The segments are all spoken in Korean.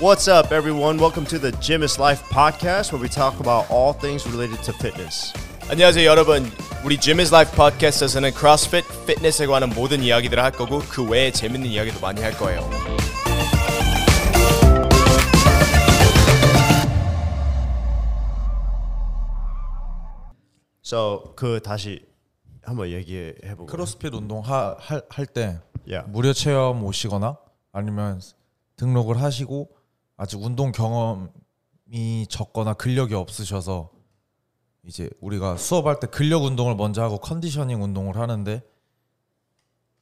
What's up, everyone? Welcome to the Gym is Life podcast, where we talk about all things related to fitness. 안녕하세요 여러분 우리 Gym is Life 팟캐스트에서는 크로스핏, 피트니스에 관한 모든 이야기들을 할 거고 그 외에 재밌는 이야기도 많이 할 거예요 So 그 다시 한번 얘기해 보고. 크로스핏 운동 할때 Yeah. 무료 체험 오시거나 아니면 등록을 하시고 아직 운동 경험이 적거나 근력이 없으셔서 이제 우리가 수업할 때 근력 운동을 먼저 하고 conditioning 운동을 하는데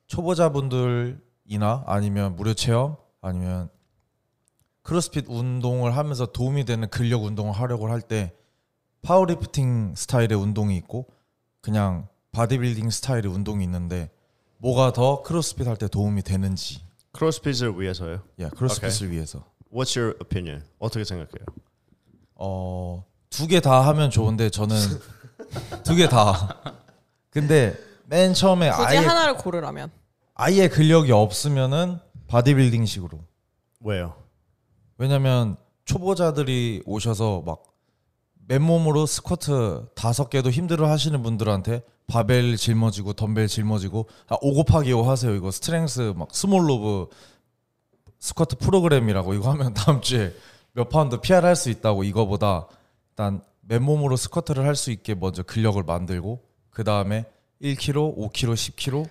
초보자분들이나 아니면 무료 체험 아니면 크로스핏 운동을 하면서 도움이 되는 근력 운동을 하려고 할 때 파워리프팅 스타일의 운동이 있고 그냥 바디빌딩 스타일의 운동이 있는데 뭐가 더 크로스핏 할 때 도움이 되는지. 크로스핏을 위해서요. 야 크로스핏을 위해서 What's your opinion? 어떻게 생각해요? 어 두 개 다 하면 좋은데 저는 두 개 다 근데 맨 처음에 굳이 아예 하나를 고르라면 아예 근력이 없으면은 바디빌딩식으로 왜요? 왜냐면 초보자들이 오셔서 막 맨몸으로 스쿼트 다섯 개도 힘들어 하시는 분들한테 바벨 짊어지고 덤벨 짊어지고 아, 5 곱하기 5 하세요 이거 strength 막 Smolov 스쿼트 프로그램이라고 이거 하면 다음 주에 몇 파운드 PR 할 수 있다고 이거보다 일단 맨몸으로 스쿼트를 할 수 있게 먼저 근력을 만들고 그 다음에 1kg, 5kg, 10kg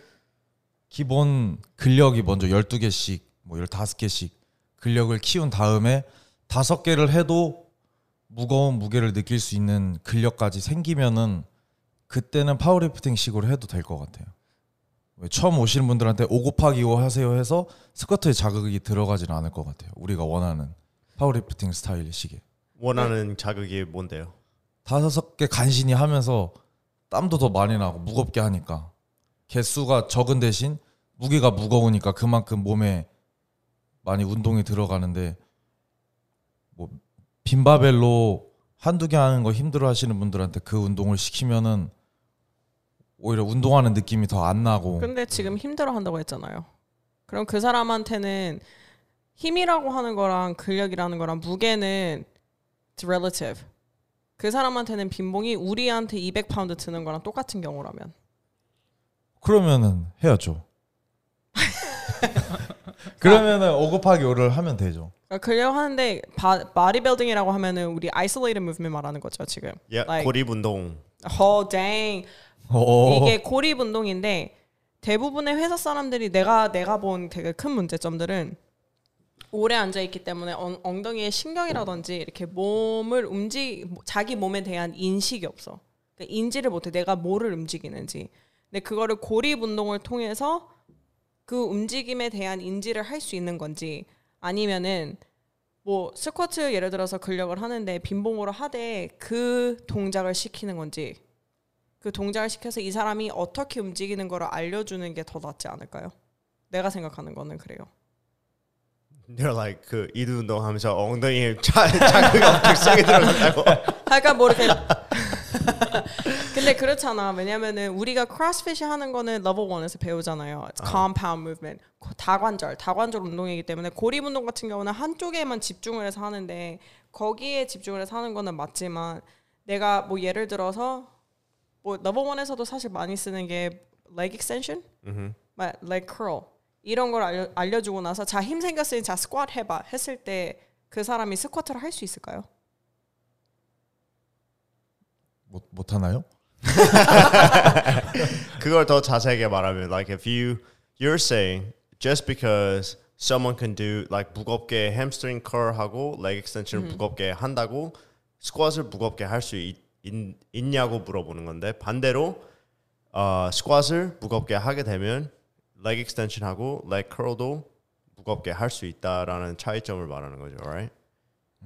기본 근력이 먼저 12개씩 뭐 15개씩 근력을 키운 다음에 다섯 개를 해도 무거운 무게를 느낄 수 있는 근력까지 생기면은 그때는 파워리프팅식으로 해도 될 것 같아요. 왜 처음 오시는 분들한테 5 곱하기 5 하세요 해서 스쿼트에 자극이 들어가지는 않을 것 같아요. 우리가 원하는 파워리프팅 스타일식에 원하는 자극이 뭔데요? 다섯 개 간신히 하면서 땀도 더 많이 나고 무겁게 하니까 개수가 적은 대신 무게가 무거우니까 그만큼 몸에 많이 운동이 들어가는데 뭐 빈바벨로 한두 개 하는 거 힘들어 하시는 분들한테 그 운동을 시키면은 오히려 운동하는 느낌이 더 안 나고 근데 지금 힘들어 한다고 했잖아요. 그럼 그 사람한테는 힘이라고 하는 거랑 근력이라는 거랑 무게는 it's relative. 그 사람한테는 빈봉이 우리한테 200파운드 드는 거랑 똑같은 경우라면 그러면은 해야죠. 그러면은 5 곱하기 5를 하면 되죠. 그러니까 근력 하는데 바, 바디빌딩이라고 하면은 우리 isolated movement 말하는 거죠 지금. 야, Like- 고립 운동. Dang. 오. 이게 고립 운동인데 대부분의 회사 사람들이 내가 내가 본 되게 큰 문제점들은 오래 앉아 있기 때문에 엉, 엉덩이에 신경이라든지 이렇게 몸을 움직 자기 몸에 대한 인식이 없어. 그러니까 인지를 못해 내가 뭐를 움직이는지. 근데 그거를 고립 운동을 통해서 그 움직임에 대한 인지를 할 수 있는 건지 아니면은 뭐 스쿼트 예를 들어서 근력을 하는데 빈봉으로 하되 그 동작을 시키는 건지 그 동작을 시켜서 이 사람이 어떻게 움직이는 거를 알려주는 게 더 낫지 않을까요? 내가 생각하는 거는 그래요. They're like 그 이두 운동 하면서 엉덩이에 자, 자극이 엄청 세게 들어간다고. 그러니까 뭐 이렇게 근데 그렇잖아. 왜냐면은 우리가 크로스핏이 하는 거는 레벨 1에서 배우잖아요. It's compound movement. 고- 다관절, 다관절 운동이기 때문에 고립 운동 같은 경우는 한쪽에만 집중을 해서 하는데 거기에 집중을 해서 하는 거는 맞지만 내가 뭐 예를 들어서 뭐 레벨 1에서도 사실 많이 쓰는 게 leg extension, 막 leg curl 이런 걸 알려, 알려주고 나서 자 힘 생겼으니 자 스쿼트 해봐 했을 때 그 사람이 스쿼트를 할 수 있을까요? 못, 못 하나요? 그걸 더 자세하게 말하면 like if you you're saying just because someone can do like 무겁게 hamstring curl 하고 leg extension 무겁게 한다고 스쿼트를 무겁게 할 수 있냐고 물어보는 건데 반대로 어, 스쿼트를 무겁게 하게 되면 leg extension 하고 leg curl도 무겁게 할 수 있다라는 차이점을 말하는 거죠, right?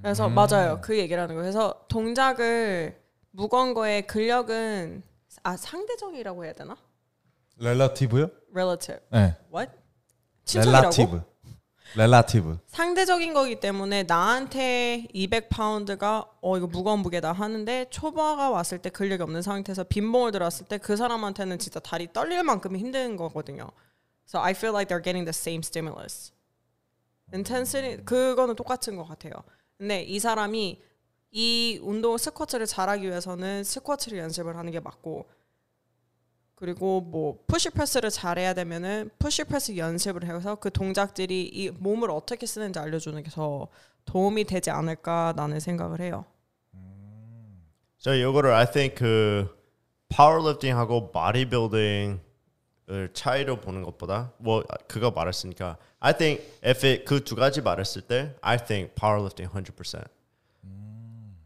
그래서 맞아요. 그 얘기를 하는 거예요. 그래서 동작을 무거운 거에 근력은 아 상대적이라고 해야 되나? 렐라티브요? relative. 네. What? 친척이라고? 렐라티브. 상대적인 거기 때문에 나한테 200파운드가 어 이거 무거운 무게다 하는데 초보가 왔을 때 근력이 없는 상태에서 빈봉을 들었을 때 그 사람한테는 진짜 다리 떨릴 만큼 힘든 거거든요. So I feel like they're getting the same stimulus. intensity 그거는 똑같은 것 같아요. 근데 이 사람이 이 운동 스쿼트를 잘하기 위해서는 스쿼트를 연습을 하는 게 맞고 그리고 뭐 push press를 잘해야 되면은 push press 연습을 해서 그 동작들이 이 몸을 어떻게 쓰는지 알려주는 게 더 도움이 되지 않을까 나는 생각을 해요. So 이거를 I think 그 파워리프팅하고 바디빌딩을 차이로 보는 것보다 뭐 그거 말했으니까 I think if 그 두 가지 말했을 때 I think powerlifting 100%.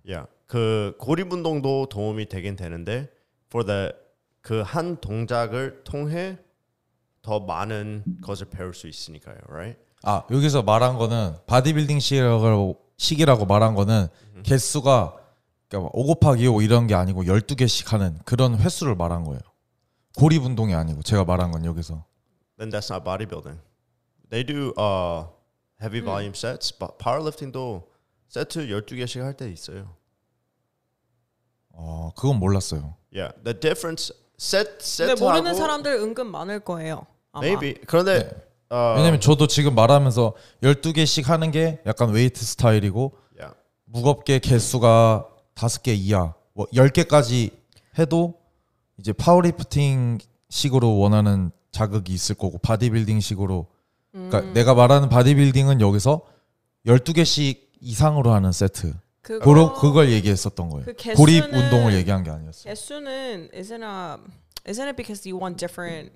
Yeah. 그 고립 운동도 도움이 되긴 되는데 for the 그 한 동작을 통해 더 많은 것을 배울 수 있으니까요, right? 아 여기서 말한 거는 바디빌딩식이라고 식이라고 말한 거는 개수가 그러니까 5 곱하기 5 이런 게 아니고 12개씩 하는 그런 횟수를 말한 거예요. 고립 운동이 아니고 제가 말한 건 여기서 Then that's not bodybuilding. They do uh heavy volume sets, but powerlifting도 세트 12개씩 할 때 있어요. 어 그건 몰랐어요. Yeah, the difference set 근데 세트하고 모르는 사람들 은근 많을 거예요. 아마. maybe 그런데 어, 왜냐면 저도 지금 말하면서 12개씩 하는 게 약간 웨이트 스타일이고 yeah. 무겁게 개수가 5개 이하 뭐 10개까지 해도 이제 파워리프팅 식으로 원하는 자극이 있을 거고 바디빌딩 식으로 그러니까 내가 말하는 바디빌딩은 여기서 12개씩 이상으로 하는 세트 그거 그걸 얘기했었던 거예요. 그 개수는- 고립 운동을 얘기한 게 아니었어요. 개수는 isn't a isn't it because you want different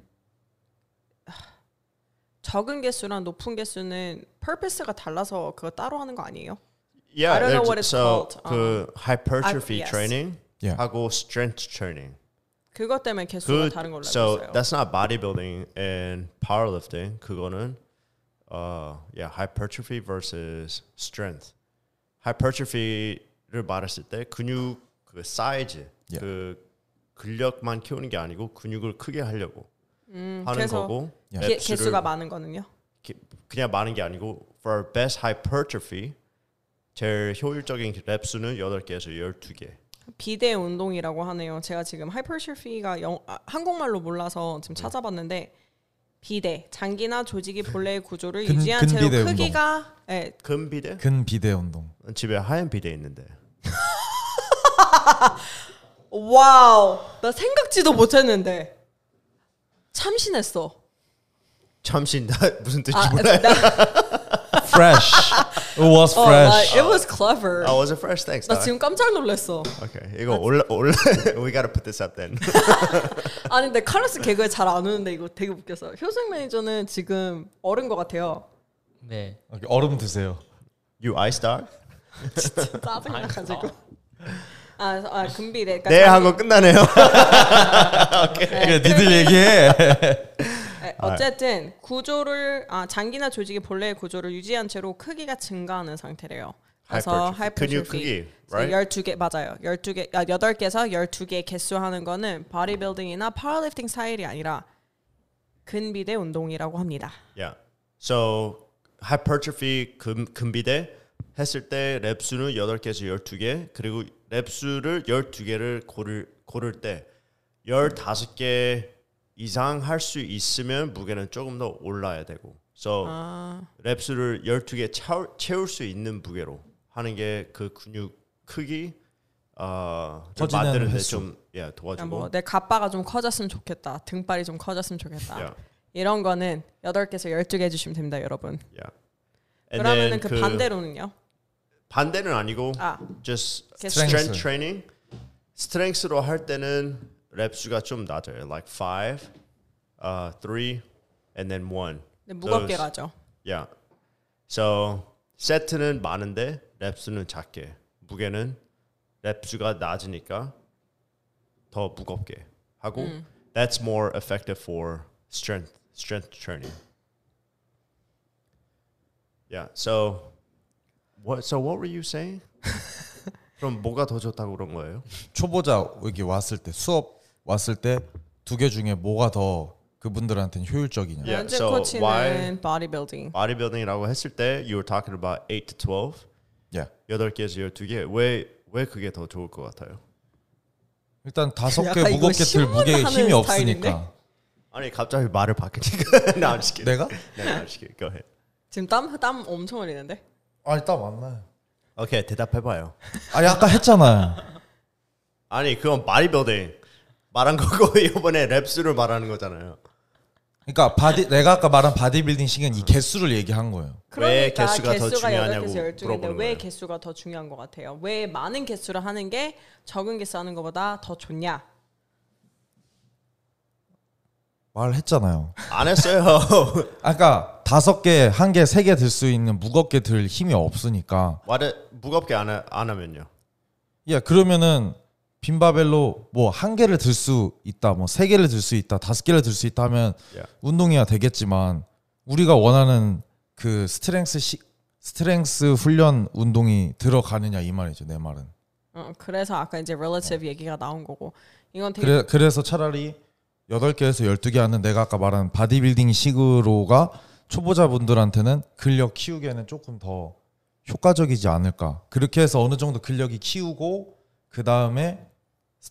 적은 개수랑 높은 개수는 purpose가 달라서 그거 따로 하는 거 아니에요? Yeah, I don't know what it's so called. 그 hypertrophy I- yes. training Yeah. 하고 strength training. 그것 때문에 개수가 그 다른 걸로 알고 so 있어요. that's not bodybuilding and powerlifting. 그거는 uh yeah, hypertrophy versus strength. Hypertrophy를 말했을 때 근육 그 사이즈 Yeah. 그 근력만 키우는 게 아니고 근육을 크게 하려고 하는 음, 그래서 거고 Yeah. 개, 개수가 많은 거는요? 기- 그냥 많은 게 아니고 for best hypertrophy 제일 효율적인 rep 수는 8개에서 12개. 비대 운동이라고 하네요. 제가 지금 hypertrophy가 영, 아, 한국말로 몰라서 지금 찾아봤는데 비대 장기나 조직이 본래의 구조를 근- 유지한 채로 근비대 크기가 예, 근비대? 근비대 운동. 집에 하얀 비데 있는데. wow 나 생각지도 못했는데 참신했어. 참신 나 무슨 뜻인지 아, 몰라요. 나, Fresh. It was 어, 나, fresh. it was clever. I was a fresh thanks. 나 dog. 지금 깜짝 놀랐어. Okay, 이거 올라 올라. We gotta put this up then. 아니 근데 카르스 개그에 잘 안 오는데 이거 되게 웃겨서 효승 매니저는 지금 어른 것 같아요. 네. 얼음 드세요. You ice dog? 짜증나 가지고. 아, 아 금비대. 그러니까 네, 한거 끝나네요. 그래, 니들 얘기해. 네, 어쨌든 구조를 아 장기나 조직의 본래의 구조를 유지한 채로 크기가 증가하는 상태래요. 그래서. 근육 크기, right? 12개 맞아요. 12개 아 8개에서 12개 개수 하는 거는 바디빌딩이나 파워리프팅 스타일이 아니라 근비대 운동이라고 합니다. Yeah. So hypertrophy 금, 근비대 했을 때 rep 수는 8개에서 12개 그리고 랩 수를 12개를 고를 고를 때 15개 이상 할 수 있으면 무게는 조금 더 올라야 되고. So 아, 랩 수를 12개 채울, 채울 수 있는 무게로 하는 게 그 근육 크기 어, 만드는데. 좀 예, 도와주고. 뭐 내 가빠가 좀 커졌으면 좋겠다. 등발이 좀 커졌으면 좋겠다. Yeah. 이런 거는 8개에서 12개 해 주시면 됩니다, 여러분. Yeah. 그러면은 then 그, 반대로는요? 반대는 아니고 아, just Strength. strength training. 스트렝스로 할 때는 랩 수가 좀 낮아요. Like five, uh, three, and then one. 네, 무겁게 Those- 가죠. Yeah. So 세트는 많은데 랩 수는 작게. 무게는 랩 수가 낮으니까 더 무겁게 하고. That's more effective for strength strength training. Yeah. So what? So what were you saying? 그럼 뭐가 더 좋다고 그런 거예요? 초보자 여기 왔을 때 수업 왔을 때 두 개 중에 뭐가 더 그분들한테는 효율적이냐? Yeah, so 코치는 why- 바디빌딩. bodybuilding이라고 했을 때 you were talking about 8 to 12. Yeah. 8개에서 12개. 왜 왜 그게 더 좋을 것 같아요? 일단 다섯 개 약간 이거 무겁게 들 무게 힘이 스타일인데? 없으니까. 아니 갑자기 말을 바뀌니까 나 I'm just kidding. 내가? 네, I'm just kidding. Go ahead. 지금 땀 땀 엄청 흘리는데. 아니 딱 맞나요? 오케이 대답해 봐요. 아니 아까 했잖아요. 아니 그건 바디빌딩 말한 거고 이번에 reps를 말하는 거잖아요. 그러니까 바디 내가 아까 말한 바디빌딩식은 이 개수를 얘기한 거예요. 왜 그러니까 개수가 더 중요하냐고 8개에서 12개인데 물어보는 왜 거예요. 개수가 더 중요한 것 같아요? 왜 많은 개수를 하는 게 적은 개수 하는 것보다 더 좋냐? 말했잖아요. 안 했어요. 아까 다섯 개, 한 개, 세 개 들 수 있는 무겁게 들 힘이 없으니까. 말을 무겁게 안, 하, 안 하면요. 야 그러면은 빈바벨로 뭐 한 개를 들 수 있다, 뭐 세 개를 들 수 있다, 다섯 개를 들 수 있다 하면 Yeah. 운동이야 되겠지만 우리가 원하는 그 스트렝스 시, 스트렝스 훈련 운동이 들어가느냐 이 말이죠 내 말은. 어, 그래서 아까 이제 relative 얘기가 나온 거고 이건 되게 그래 그래 서 차라리 여덟 개에서 열두 개 하는 내가 아까 말한 바디빌딩 식으로가 초보자분들한테는 근력 키우기에는 조금 더 효과적이지 않을까. 그렇게 해서 어느 정도 근력이 키우고 그 다음에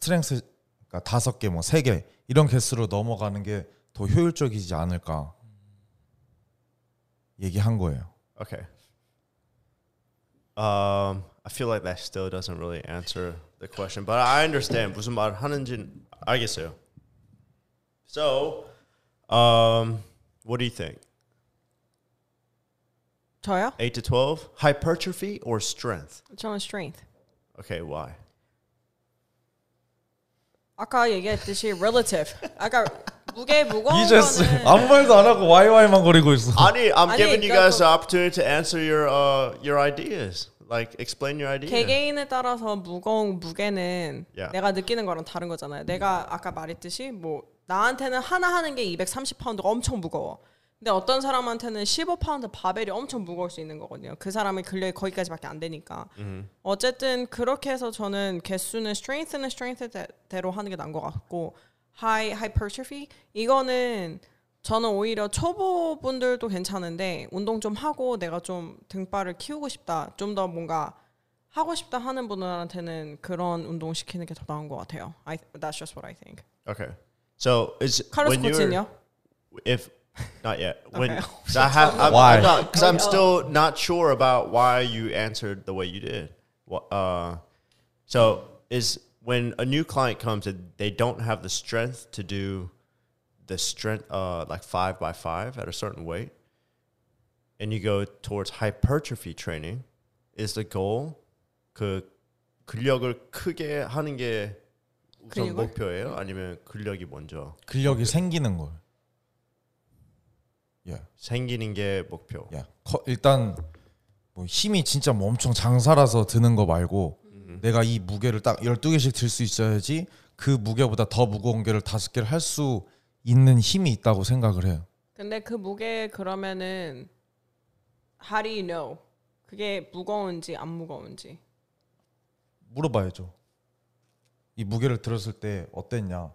스트렝스 그러니까 다섯 개 뭐 세 개 이런 개수로 넘어가는 게 더 효율적이지 않을까 얘기한 거예요. Okay. Um, I feel like that still doesn't really answer the question, but I understand 무슨 말 하는지 알겠어요. So, um, what do you think? 저요? 8 to 12? Hypertrophy or strength? 저는 strength. Okay, why? 아까 얘기했듯이 relative. 아까 무게 무거운 이제스 거는 아무 말도 안 하고 와이와이만 거리고 있어. 아니, I'm 아니, giving you 그러니까 guys the opportunity to answer your uh, your ideas. Like explain your idea. 개개인에 따라서 무거운 무게는 Yeah. 내가 느끼는 거랑 다른 거잖아요. 내가 아까 말했듯이 뭐 나한테는 하나 하는 게 230파운드가 엄청 무거워. 근데 어떤 사람한테는 15파운드 바벨이 엄청 무거울 수 있는 거거든요. 그 사람의 근력이 거기까지밖에 안 되니까. 어쨌든 그렇게 해서 저는 개수는 strength는 strength대로 하는 게 나은 것 같고 high hypertrophy 이거는 저는 오히려 초보분들도 괜찮은데 운동 좀 하고 내가 좀 등발을 키우고 싶다. 좀 더 뭔가 하고 싶다 하는 분들한테는 그런 운동 시키는 게 더 나은 것 같아요. I, that's just what I think. Okay. So is 카르스 when you're if not yet when Okay. 'cause I have I'm, Why? I'm not because I'm still not sure about why you answered the way you did. Wha- Uh, so is when a new client comes and they don't have the strength to do the strength uh like five by five at a certain weight, and you go towards hypertrophy training, is the goal 그 근력을 크게 하는 게 우선 근육을? 목표예요? 아니면 근력이 먼저 근력이 생기는 걸. 예. 생기는 게 목표? 야, 커- 일단 뭐 힘이 진짜 뭐 엄청 장사라서 드는 거 말고 내가 이 무게를 딱 12개씩 들 수 있어야지 그 무게보다 더 무거운 게를 다섯 개를 할 수 있는 힘이 있다고 생각을 해요. 근데 그 무게 그러면은 how do you know? 그게 무거운지 안 무거운지. 물어봐야죠. 이 무게를 들었을 때 어땠냐?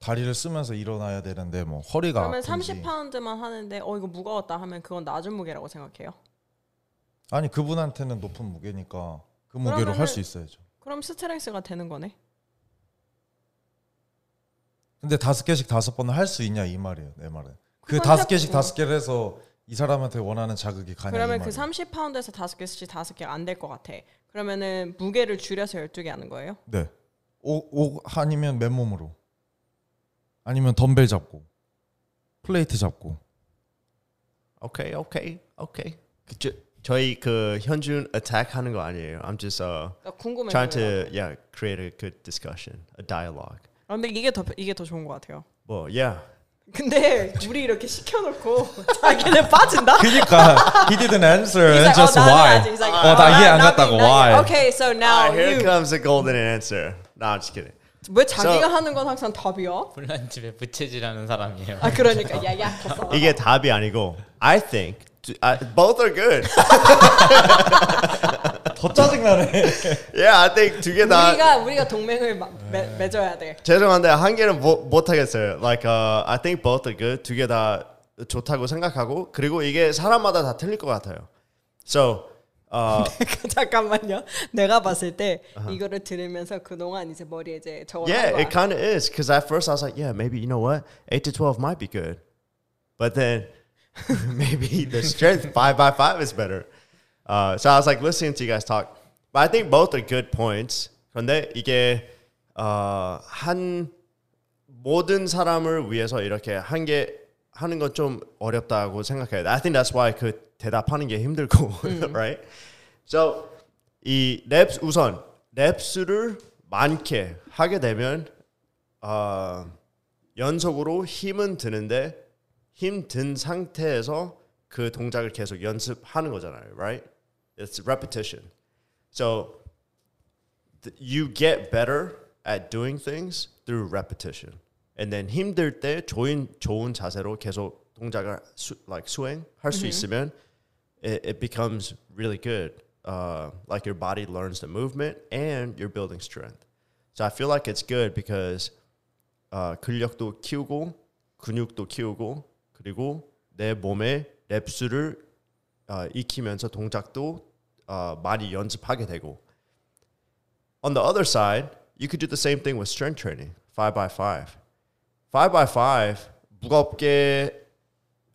막 다리를 쓰면서 일어나야 되는데 뭐 허리가 그러면 아픈지. 30파운드만 하는데 어 이거 무거웠다 하면 그건 낮은 무게라고 생각해요. 아니 그분한테는 높은 무게니까 그 무게로 할 수 있어야죠. 그럼 스트렝스가 되는 거네. 근데 다섯 개씩 다섯 번을 할 수 있냐 이 말이에요. 내 말은. 그 다섯 개씩 어. 다섯 개를 해서 이 사람한테 원하는 자극이 가냐 그러면 이그 말이에요. 30파운드에서 다섯 개씩 다섯 개가 안될 것 같아. 그러면은 무게를 줄여서 12개 하는 거예요? 네. 오, 오 아니면 맨몸으로. 아니면 덤벨 잡고. 플레이트 잡고. 오케이 오케이 오케이 그, 저, 저희 그 현준 attack 하는 거 아니에요. I'm just uh, 나 궁금해서. trying to yeah create a good discussion, a dialogue. 아, 근데 이게 더 이게 더 좋은 것 같아요. 뭐 yeah. 근데 우리 이렇게 시켜놓고 자기는 빠진다. 그니까 he didn't answer and like, just oh, why. like, 어, 나 oh, 이해 안 갔다고 why. Okay, so now Ah, here you. comes the golden answer. No, I'm just kidding. 왜 자기가 하는 건 항상 답이야? 불난 집에 부채질하는 사람이에요. 아 그러니까 야야. 이게 답이 아니고 I think uh, both are good. 더 짜증나네. yeah, I think 두 개 다. 우리가 우리가 동맹을 마, 매, 맺어야 돼. 죄송한데 한 개는 못, 못 하겠어요. Like uh, I think both are good. 두 개 다 좋다고 생각하고 그리고 이게 사람마다 다 틀릴 것 같아요. So uh, 잠깐만요. 내가 봤을 때 이거를 들으면서 그동안 이제 머리에 이제 저거 Yeah, it kind of is. Because at first I was like, yeah, maybe you know what, eight to twelve might be good, but then maybe the strength five by five is better. Uh, so I was like listening to you guys talk, but I think both are good points. 그런데 이게 어, 한 모든 사람을 위해서 이렇게 한게 하는 건 좀 어렵다고 생각해요. I think that's why 그 대답하는 게 힘들고, right? So 이 랩 우선 랩수를 많게 하게 되면 어, 연속으로 힘은 드는데 힘 든 상태에서 그 동작을 계속 연습하는 거잖아요, right? It's repetition. So you get better at doing things through repetition. And then 힘들 때 좋은 좋은 자세로 계속 동작을 수, like 수행할 수 있으면 it, it becomes really good. Uh, like your body learns the movement and you're building strength. So I feel like it's good because 어, 근력도 키우고 근육도 키우고 그리고 내 몸에 랩수를 어, 익히면서 동작도 어, 많이 연습하게 되고 On the other side, you could do the same thing with strength training, five by five. Five by five 무겁게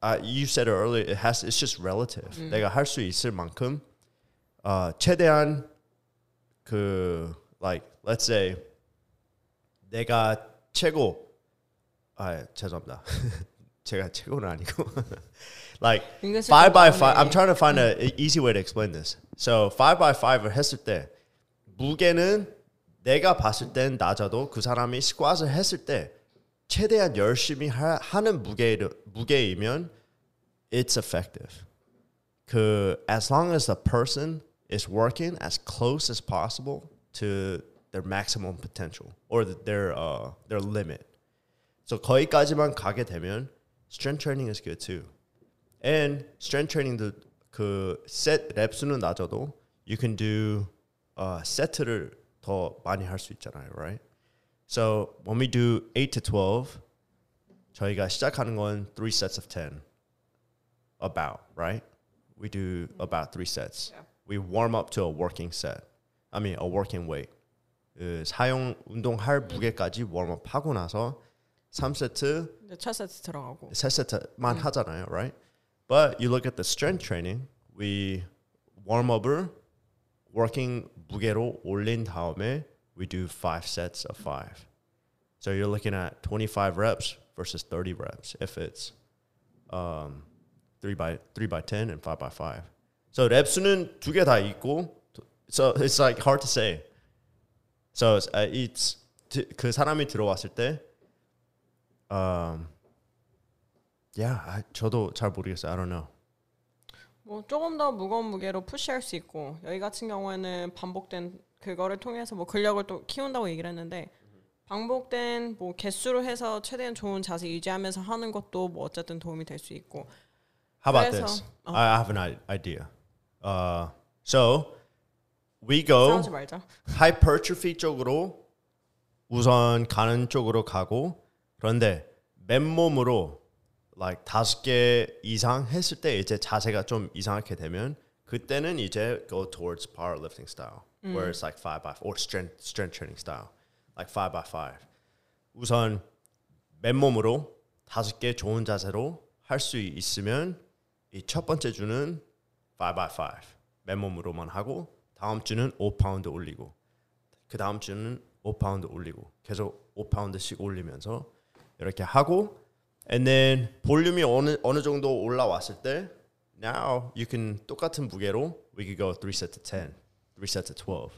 uh, you said it earlier. It has it's just relative. 내가 할 수 있을 만큼 어, 최대한 그 like let's say 내가 최고 아 죄송합니다. 제가 최고는 아니고 like five by 좀 five. I'm trying to find a easy way to explain this. So five by five을 했을 때 무게는 내가 봤을 땐 낮아도 그 사람이 스쿼트를 했을 때 최대한 열심히 하, 하는 무게 무게이면 it's effective. 그 as long as the person is working as close as possible to their maximum potential or the- their uh, their limit. So 거기까지만 가게 되면 strength training is good too. And strength training도 그셋 랩수는 낮아도 you can do uh, 세트를 더 많이 할 수 있잖아요, right? So when we do 8 to 12, 저희가 시작하는 건 3 sets of 10. About, right? We do about 3 sets. Yeah. We warm up to a working set. I mean, a working weight. 그 사용 운동할 무게까지 웜업 하고 나서 3세트 이제 첫 세트 들어가고. 세 세트만 하잖아요, right? But you look at the strength training, we warm up을 working 무게로 올린 다음에 we do five sets of five. So you're looking at 25 reps versus 30 reps if it's um, three by three by 10 and five by five. So 랩 수는 두 개 다 있고, so it's like hard to say. So it's, uh, it's 그 사람이 들어왔을 때, um, yeah, I, 저도 잘 모르겠어요. I don't know. 뭐 조금 더 무거운 무게로 푸시할 수 있고 여기 같은 경우에는 반복된 그거를 통해서 뭐 근력을 또 키운다고 얘기를 했는데 반복된 뭐 개수로 해서 최대한 좋은 자세 유지하면서 하는 것도 뭐 어쨌든 도움이 될 수 있고 How about 그래서- this? 어. I have an idea. Uh, so we go hypertrophy 쪽으로 우선 가는 쪽으로 가고 그런데 맨몸으로 like 다섯 개 이상 했을 때 이제 자세가 좀 이상하게 되면 그때는 이제 go towards powerlifting style where it's like five by or strength strength training style like five by five 우선 맨몸으로 다섯 개 좋은 자세로 할 수 있으면 이 첫 번째 주는 5 by 5 맨몸으로만 하고 다음 주는 5파운드 올리고 그 다음 주는 5파운드 올리고 계속 5파운드씩 올리면서 이렇게 하고 and then 볼륨이 어느 어느 정도 올라왔을 때 now you can 똑같은 무게로 we could go 3 sets to 10 3 sets to 12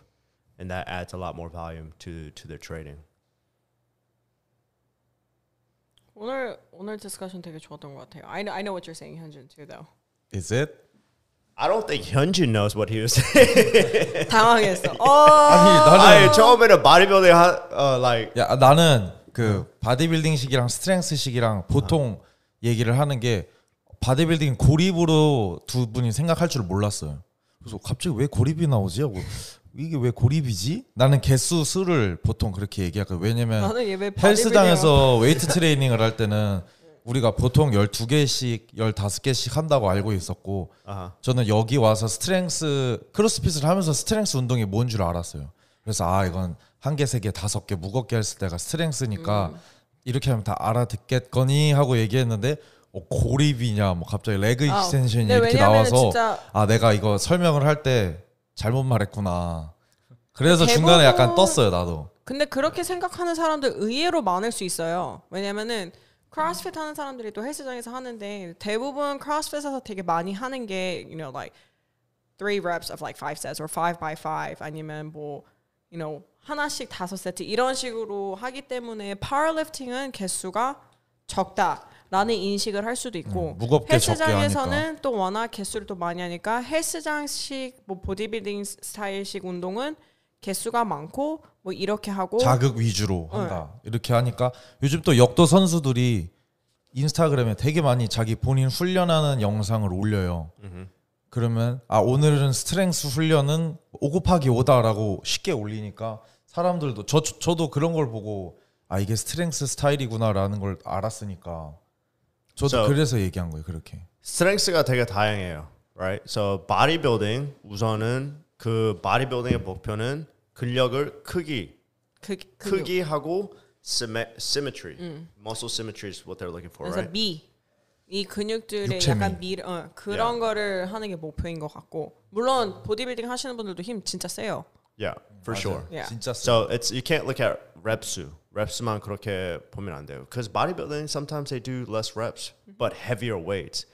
and that adds a lot more volume to to their training 오늘 오늘 디스커션 되게 좋았던 것 같아요. I know, I know what you're saying, 현준 too, though. Is it? I don't think Hyunjin knows what he was saying. 당황했어. 어, 아니 나는 아니 처음에는 bodybuilding 하, uh, like 야 나는 그 바디빌딩식이랑 스트렝스식이랑 보통 얘기를 하는 게 바디빌딩 고립으로 두 분이 생각할 줄 몰랐어요. 그래서 갑자기 왜 고립이 나오지 하고 이게 왜 고립이지? 나는 개수 수를 보통 그렇게 얘기할 거요 왜냐면 헬스장에서 웨이트 트레이닝을 할 때는 우리가 보통 12개씩, 15개씩 한다고 알고 있었고 아하. 저는 여기 와서 스트렝스 크로스핏을 하면서 스트렝스 운동이 뭔 줄 알았어요. 그래서 아 이건 한 개, 세 개, 다섯 개 무겁게 했을 때가 스트렝스니까 이렇게 하면 다 알아듣겠거니 하고 얘기했는데 어, 고립이냐 뭐 갑자기 레그 아, 익스텐션이 네, 이렇게 나와서 진짜 아 내가 이거 설명을 할 때 잘못 말했구나. 그래서 대부분- 중간에 약간 떴어요 나도. 근데 그렇게 생각하는 사람들 의외로 많을 수 있어요. 왜냐면은 크로스핏 하는 사람들이 또 헬스장에서 하는데 대부분 크로스핏에서 되게 많이 하는 게 you know like three reps of like five sets or five by five 아니면 뭐 you know 하나씩 다섯 세트 이런 식으로 하기 때문에 파워리프팅은 개수가 적다 라는 인식을 할 수도 있고 음, 헬스장에서는 또 워낙 개수를 또 많이 하니까 헬스장식 뭐 보디빌딩 스타일식 운동은 개수가 많고 뭐 이렇게 하고 자극 위주로 한다. 이렇게 하니까 요즘 또 역도 선수들이 인스타그램에 되게 많이 자기 본인 훈련하는 영상을 올려요. 그러면 아 오늘은 스트렝스 훈련은 5 곱하기 5다라고 쉽게 올리니까 사람들도 저 저도 그런 걸 보고 아 이게 스트렝스 스타일이구나라는 걸 알았으니까 저도 so- 그래서 얘기한 거예요 그렇게. 스트렝스가 되게 다양해요. Right? So bodybuilding 우선은 그 bodybuilding의 목표는 근력을 크기 그, 그 크기 하고 symmet- symmetry, muscle symmetry is what they're looking for, 그래서 right? 미. 이 근육들의 육체미. 약간 미 어, 그런 거를 하는 게 목표인 것 같고 물론 보디빌딩 하시는 분들도 힘 진짜 세요. Yeah, for sure. Yeah. 진짜 쎄. So it's you can't look at reps 수. reps만 그렇게 보면 안 돼요. Because bodybuilding sometimes they do less reps, but heavier weights.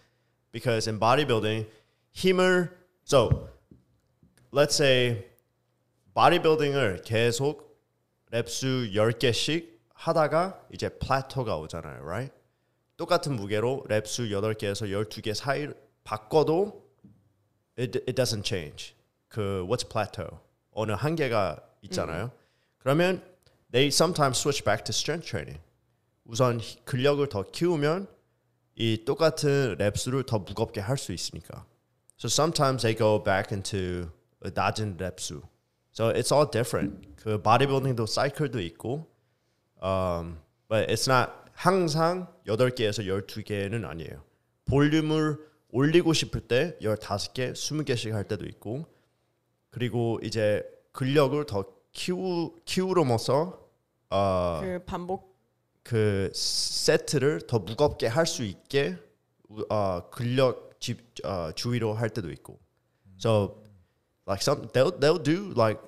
Because in bodybuilding, 힘을 so let's say bodybuilding을 계속 랩수 10개씩 하다가 이제 플래토가 오잖아요, right? 똑같은 무게로 랩수 8개에서 12개 사이 바꿔도 it, it doesn't change. 그 what's plateau? 어느 한계가 있잖아요. 그러면 they sometimes switch back to strength training. 우선 히- 근력을 더 키우면 이 똑같은 랩수를 더 무겁게 할 수 있으니까. So sometimes they go back into 낮은 랩수. So it's all different. 그 bodybuilding도 사이클도 있고, um, but it's not 항상 8개에서 12개는 아니에요. 볼륨을 올리고 싶을 때 15개, 20개씩 할 때도 있고, 그리고 이제 근력을 더 키우 키우로면서 어, 그 반복 그 세트를 더 무겁게 할 수 있게 어, 근력 집 어, 주의로 할 때도 있고. So like some they'll they'll do like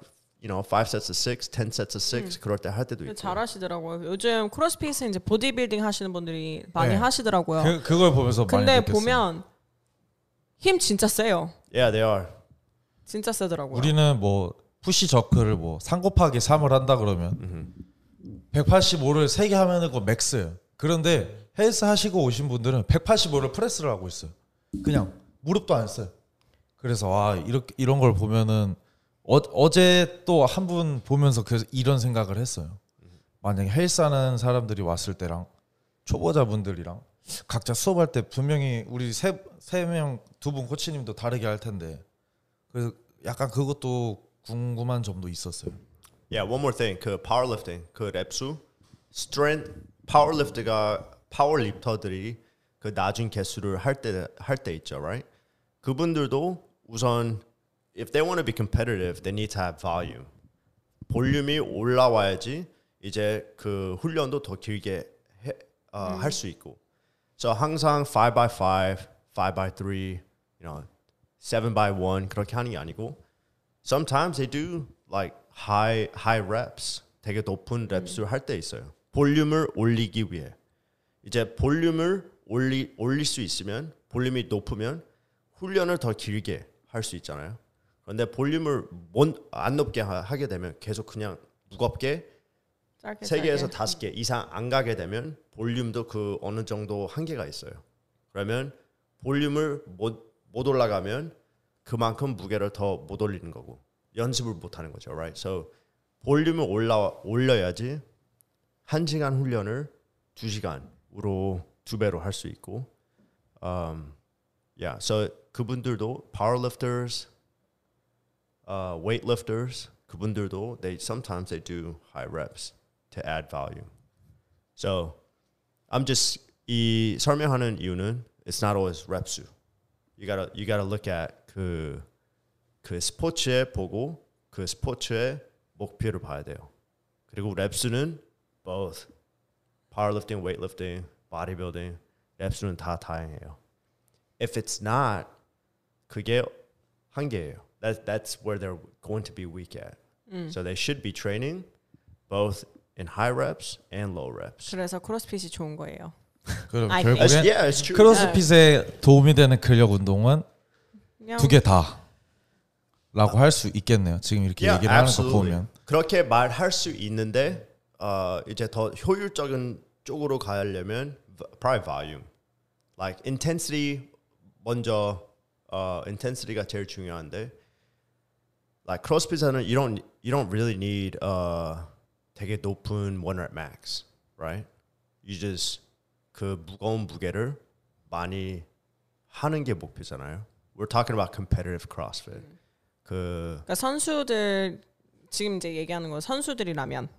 you know five sets of six, ten sets of six 그럴 때 할 때도 있고. 잘하시더라고요. 요즘 크로스핏은 이제 보디빌딩 하시는 분들이 많이 네. 하시더라고요. 그, 그걸 보면서 많이 근데 느꼈어요. 보면 힘 진짜 세요. Yeah, they are. 진짜 세더라고요. 우리는 뭐 푸시 저크를 뭐 3 곱하기 3을 한다 그러면 185를 3개 하면은 그거 맥스예요. 그런데 헬스 하시고 오신 분들은 185를 프레스를 하고 있어요. 그냥 무릎도 안 써요. 그래서 와 이렇게 이런 걸 보면은 어, 어제 또 한 분 보면서 그래서 이런 생각을 했어요. 만약에 헬스하는 사람들이 왔을 때랑 초보자분들이랑 각자 수업할 때 분명히 우리 세 세 명 두 분 코치님도 다르게 할 텐데 그래서 약간 그것도 궁금한 점도 있었어요. Yeah, one more thing. 그 powerlifting, 그 랩수, strength, powerlifter가 파워리프터들이 그 낮은 개수를 할 때 할 때 있죠, right? 그분들도 우선 if they want to be competitive, they need to have volume. 볼륨이 올라와야지 이제 그 훈련도 더 길게 어, 할수 있고. So 항상 5 by 5, 5 by 3, you know, 7 by 1 그렇게 하는 게 아니고 sometimes they do like high high reps 되게 높은 랩수를 할 때 있어요. 볼륨을 올리기 위해 이제 볼륨을 올리 올릴 수 있으면 볼륨이 높으면 훈련을 더 길게 할 수 있잖아요. 그런데 볼륨을 못- 안 높게 하, 하게 되면 계속 그냥 무겁게 세 개에서. 다섯 개 이상 안 가게 되면 볼륨도 그 어느 정도 한계가 있어요. 그러면 볼륨을 못, 못 올라가면 그만큼 무게를 더 못 올리는 거고 연습을 못 하는 거죠, right? So 볼륨을 올라 올려야지 한 시간 훈련을 두 시간으로 두 배로 할 수 있고, um, yeah. So 그분들도 powerlifters, uh, weightlifters 그분들도 they sometimes they do high reps to add volume. So I'm just 이 설명하는 이유는 it's not always rep수. You gotta you gotta look at 그, 그 스포츠에 보고 그 스포츠의 목표를 봐야 돼요. 그리고 랩수는 both powerlifting, weightlifting, bodybuilding. 랩수는 다 다양해요. If it's not, 그게 한계예요. That that's where they're going to be weak at. So they should be training both in high reps and low reps. 그래서 크로스핏이 좋은 거예요. 그럼 결국엔 yeah. 크로스핏에 도움이 되는 근력 운동은 그냥 두 개 다라고 할 수 있겠네요. 지금 이렇게 Yeah, 얘기를 하는 거 absolutely. 보면 그렇게 말할 수 있는데 어, 이제 더 효율적인 쪽으로 가려면 probably volume, like intensity 먼저 어, intensity가 제일 중요한데 like 크로스핏에는 you don't you don't really need 어, 되게 높은 one rep max, right? You just 그 무거운 무게를 많이 하는 게 목표잖아요. We're talking about competitive CrossFit. 그 그러니까 선수들 지금 이제 얘기하는 건 선수들이라면.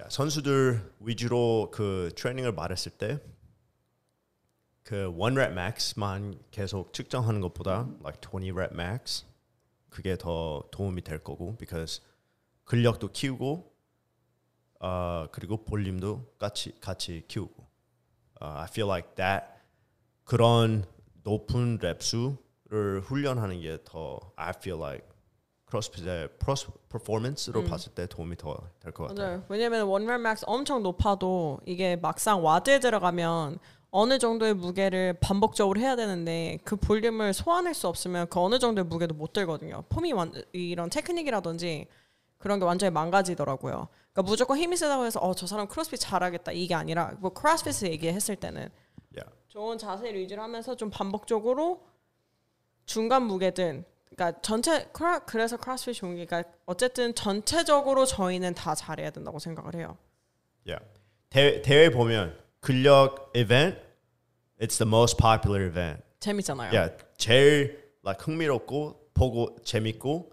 야, 선수들 위주로 그 트레이닝을 말했을 때 그 one rep max만 계속 측정하는 것보다 like 20 rep max 그게 더 도움이 될 거고 because 근력도 키우고 어 그리고 볼륨도 같이 같이 키우고. uh, I feel like that 그런 높은 랩수 를 훈련하는 게 더 I feel like 크로스핏의 퍼포먼스로 봤을 때 도움이 더 될 것 같아요. 맞아요. 왜냐면 one rep max 엄청 높아도 이게 막상 와드에 들어가면 어느 정도의 무게를 반복적으로 해야 되는데 그 볼륨을 소화할 수 없으면 그 어느 정도의 무게도 못 들거든요. 폼이 완, 이런 테크닉이라든지 그런 게 완전히 망가지더라고요. 그러니까 무조건 힘이 세다고 해서 어 저 사람 크로스핏 잘하겠다 이게 아니라 뭐 크로스핏 얘기했을 때는 Yeah. 좋은 자세를 유지를 하면서 좀 반복적으로 중간 무게든 그러니까 전체 그래서 크로스핏 좋은 게 그러니까 어쨌든 전체적으로 저희는 다 잘해야 된다고 생각을 해요. Yeah. 대회, 대회 보면 근력 event, it's the most popular event. 재밌잖아요. Yeah, 제일 like 흥미롭고 보고 재밌고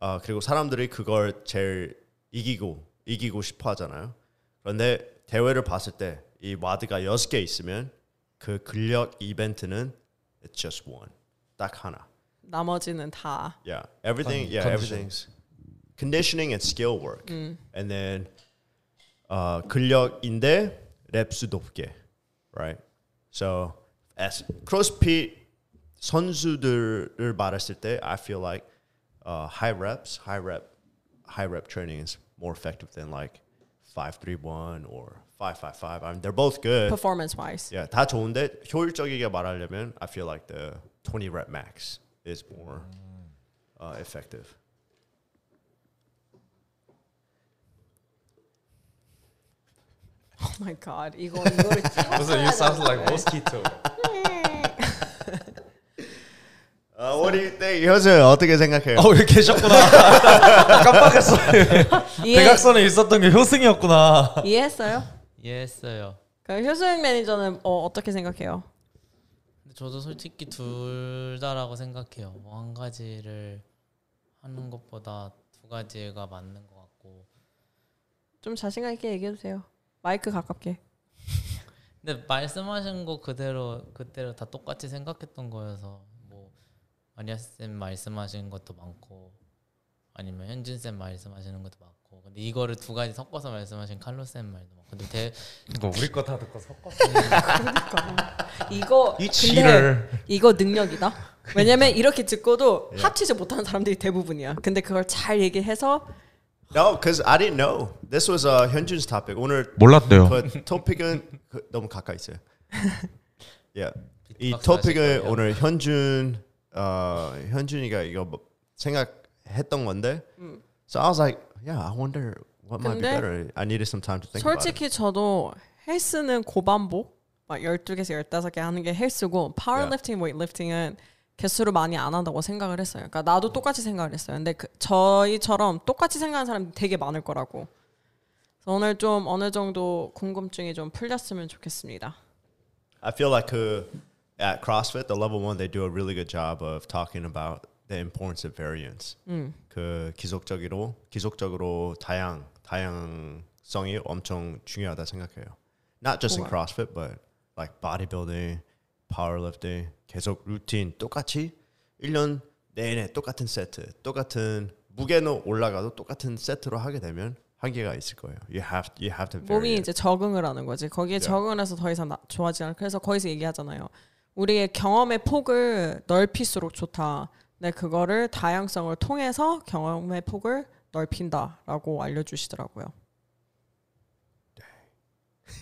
어, 그리고 사람들이 그걸 제일 이기고 이기고 싶어 하잖아요. 그런데 대회를 봤을 때 이 와드가 여섯 개 있으면 그 근력 이벤트는 it's just one. 딱 하나. 나머지는 다 Yeah, everything. Yeah, conditioning. everything's conditioning and skill work, and then uh, 근력인데 랩수 높게, right? So as CrossFit 선수들을 말했을 때, I feel like uh, high reps, high rep, high rep training is more effective than like five three one or five five five. I mean, they're both good. performance wise. Yeah, 다 좋은데 효율적이게 말하려면 I feel like the 20 rep max is more uh, effective. Oh my god. 이거 이거를 무슨 you sound like mosquito. Uh, what do you think? 현수 어떻게 생각해요? 어, 여기 계셨구나. 깜빡했어. 이해, 대각선에 있었던 게 효승이었구나. 이해했어요? 이해했어요. 그럼 효수영 매니저는 어, 어떻게 생각해요? 저도 솔직히 둘 다라고 생각해요. 뭐 한 가지를 하는 것보다 두 가지가 맞는 것 같고. 좀 자신감 있게 얘기해 주세요. 마이크 가깝게. 근데 말씀하신 거 그대로 그대로 다 똑같이 생각했던 거여서 뭐 마리아 쌤 말씀하신 것도 많고 아니면 현준 쌤 말씀하시는 것도 많고 근데 이거를 두 가지 섞어서 말씀하신 칼로 쌤 말도 많고 근데 대, 이거 우리 거 다 듣고 섞어. 이거 이 근데 지를. 이거 능력이다. 왜냐면 이렇게 듣고도 합치지 못하는 사람들이 대부분이야. 근데 그걸 잘 얘기해서 No, because I didn't know. This was uh, 현준's topic. 오늘 몰랐대요. 그 토픽은 그, 너무 가까이 있어요. yeah. 이 거예요? 오늘 현준 어, 현준이가 이거 뭐 생각했던 건데. So I was like, yeah, I wonder what might be better. I needed some time to think about it. 솔직히 저도 헬스는 고반복 막 12개에서 15개 하는 게 헬스고 파워리프팅, 웨이트리프팅은 개수를 많이 안 한다고 생각을 했어요. 그러니까 나도 똑같이 생각을 했어요. 근데 그 저희처럼 똑같이 생각하는 사람이 되게 많을 거라고. 오늘 좀 어느 정도 궁금증이 좀 풀렸으면 좋겠습니다. I feel like uh, at CrossFit, the level one, they do a really good job of talking about the importance of variance. 그 기속적으로 기속적으로 다양 다양성이 엄청 중요하다 생각해요. Not just in CrossFit, but like bodybuilding, powerlifting, 계속 루틴 똑같이 1년 내내 똑같은 세트, 똑같은 무게는 올라가도 똑같은 세트로 하게 되면 한계가 있을 거예요. You have you have to 몸이. 이제 적응을 하는 거지. 거기에 Yeah. 적응을 해서 더 이상 나, 좋아지지 않아. 그래서 거기서 얘기하잖아요. 우리의 경험의 폭을 넓힐수록 좋다. 네, 그거를 다양성을 통해서 경험의 폭을 넓힌다라고 알려주시더라고요.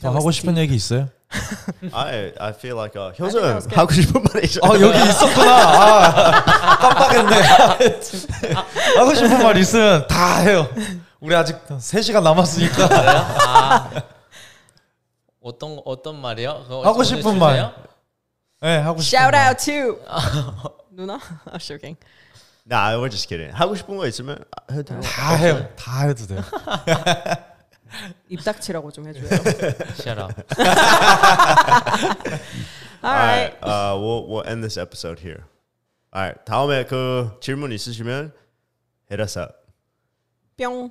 더 하고 싶은 얘기 있어요? I I feel like uh, was good. 하고 싶은 말이 있어. 아 여기 있었구나. 아, 깜빡했네. 하고 싶은 말 있으면 다 해요. 우리 아직 3 시간 남았으니까 아 어떤 어떤 말이요? 하고 좀 싶은? 말. 네, 하고 싶은 Shout 말. out to 누나. I'm joking. Nah, we're just kidding. 하고 싶은 거 있으면 해도 돼요. 다 해요. 다 해도 돼요. 입 닥치라고 좀 해줘요. Shut up. Alright. Alright, uh, we'll we'll end this episode here. Alright, 다음에 그 질문 있으시면 hit us up. 뿅.